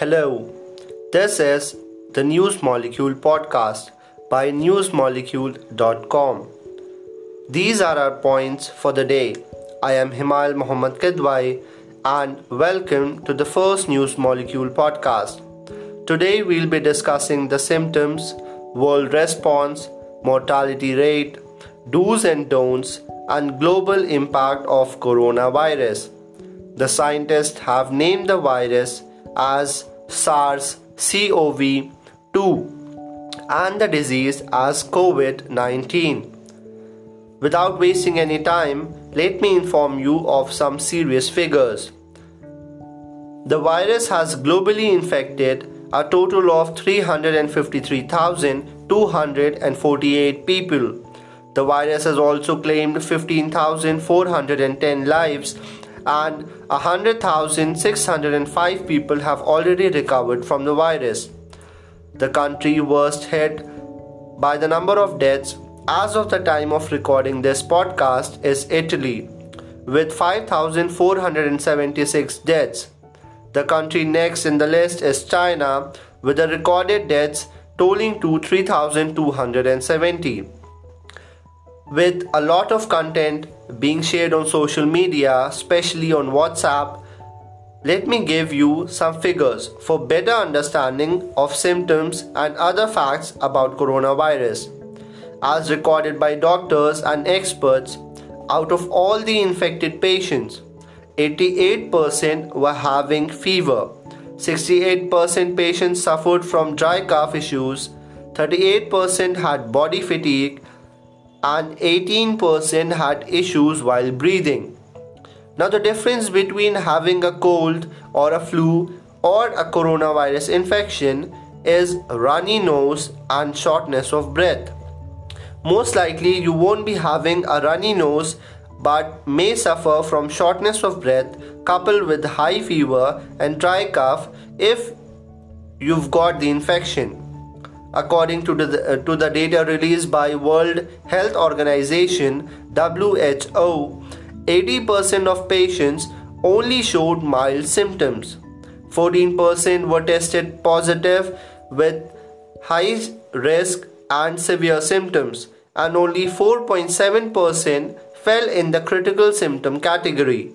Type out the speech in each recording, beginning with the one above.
Hello, this is the News Molecule podcast by newsmolecule.com. These are our points for the day. I am Himal Muhammad Kidwai and welcome to the first News Molecule podcast. Today we'll be discussing the symptoms, world response, mortality rate, do's and don'ts, and global impact of coronavirus. The scientists have named the virus as SARS CoV 2 and the disease as COVID 19. Without wasting any time, let me inform you of some serious figures. The virus has globally infected a total of 353,248 people. The virus has also claimed 15,410 lives and 100,605 people have already recovered from the virus. The country worst hit by the number of deaths as of the time of recording this podcast is Italy with 5,476 deaths. The country next in the list is China with the recorded deaths tolling to 3,270 with a lot of content being shared on social media, especially on WhatsApp, let me give you some figures for better understanding of symptoms and other facts about coronavirus. As recorded by doctors and experts, out of all the infected patients, 88% were having fever, 68% patients suffered from dry cough issues, 38% had body fatigue, and 18% had issues while breathing. Now, the difference between having a cold or a flu or a coronavirus infection is runny nose and shortness of breath. Most likely, you won't be having a runny nose but may suffer from shortness of breath coupled with high fever and dry cough if you've got the infection. According to the, uh, to the data released by World Health Organization WHO, 80% of patients only showed mild symptoms. 14% were tested positive with high risk and severe symptoms, and only 4.7% fell in the critical symptom category.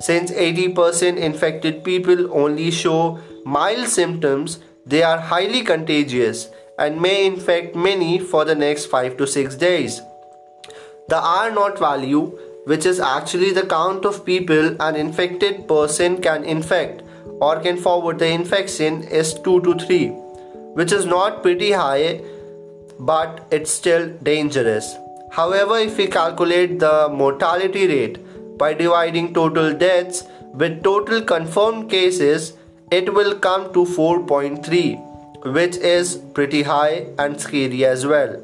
Since 80% infected people only show mild symptoms, they are highly contagious and may infect many for the next 5 to 6 days. The R naught value, which is actually the count of people an infected person can infect or can forward the infection, is 2 to 3, which is not pretty high but it's still dangerous. However, if we calculate the mortality rate by dividing total deaths with total confirmed cases, it will come to 4.3 which is pretty high and scary as well.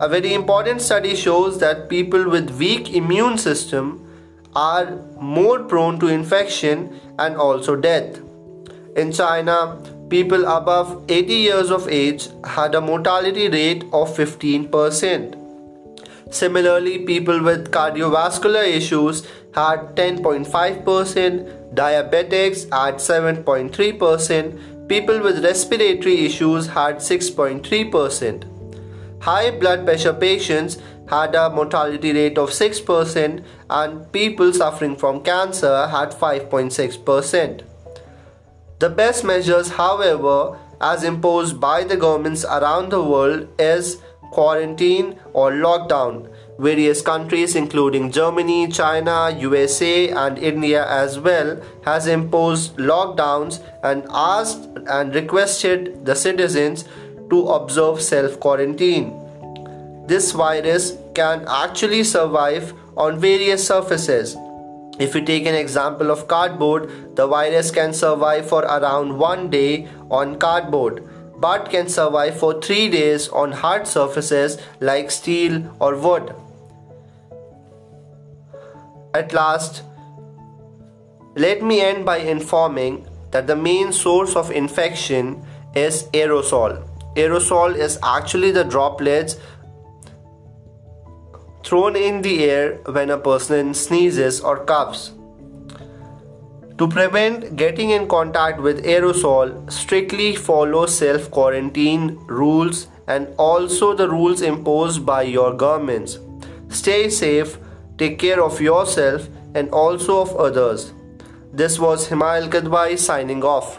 A very important study shows that people with weak immune system are more prone to infection and also death. In China, people above 80 years of age had a mortality rate of 15%. Similarly, people with cardiovascular issues had 10.5%, diabetics at 7.3%, People with respiratory issues had 6.3%. High blood pressure patients had a mortality rate of 6% and people suffering from cancer had 5.6%. The best measures, however, as imposed by the governments around the world is quarantine or lockdown Various countries including Germany, China, USA and India as well has imposed lockdowns and asked and requested the citizens to observe self quarantine. This virus can actually survive on various surfaces. If we take an example of cardboard, the virus can survive for around one day on cardboard but can survive for 3 days on hard surfaces like steel or wood. At last, let me end by informing that the main source of infection is aerosol. Aerosol is actually the droplets thrown in the air when a person sneezes or coughs. To prevent getting in contact with aerosol, strictly follow self quarantine rules and also the rules imposed by your governments. Stay safe, take care of yourself and also of others. This was Himail Kidwai signing off.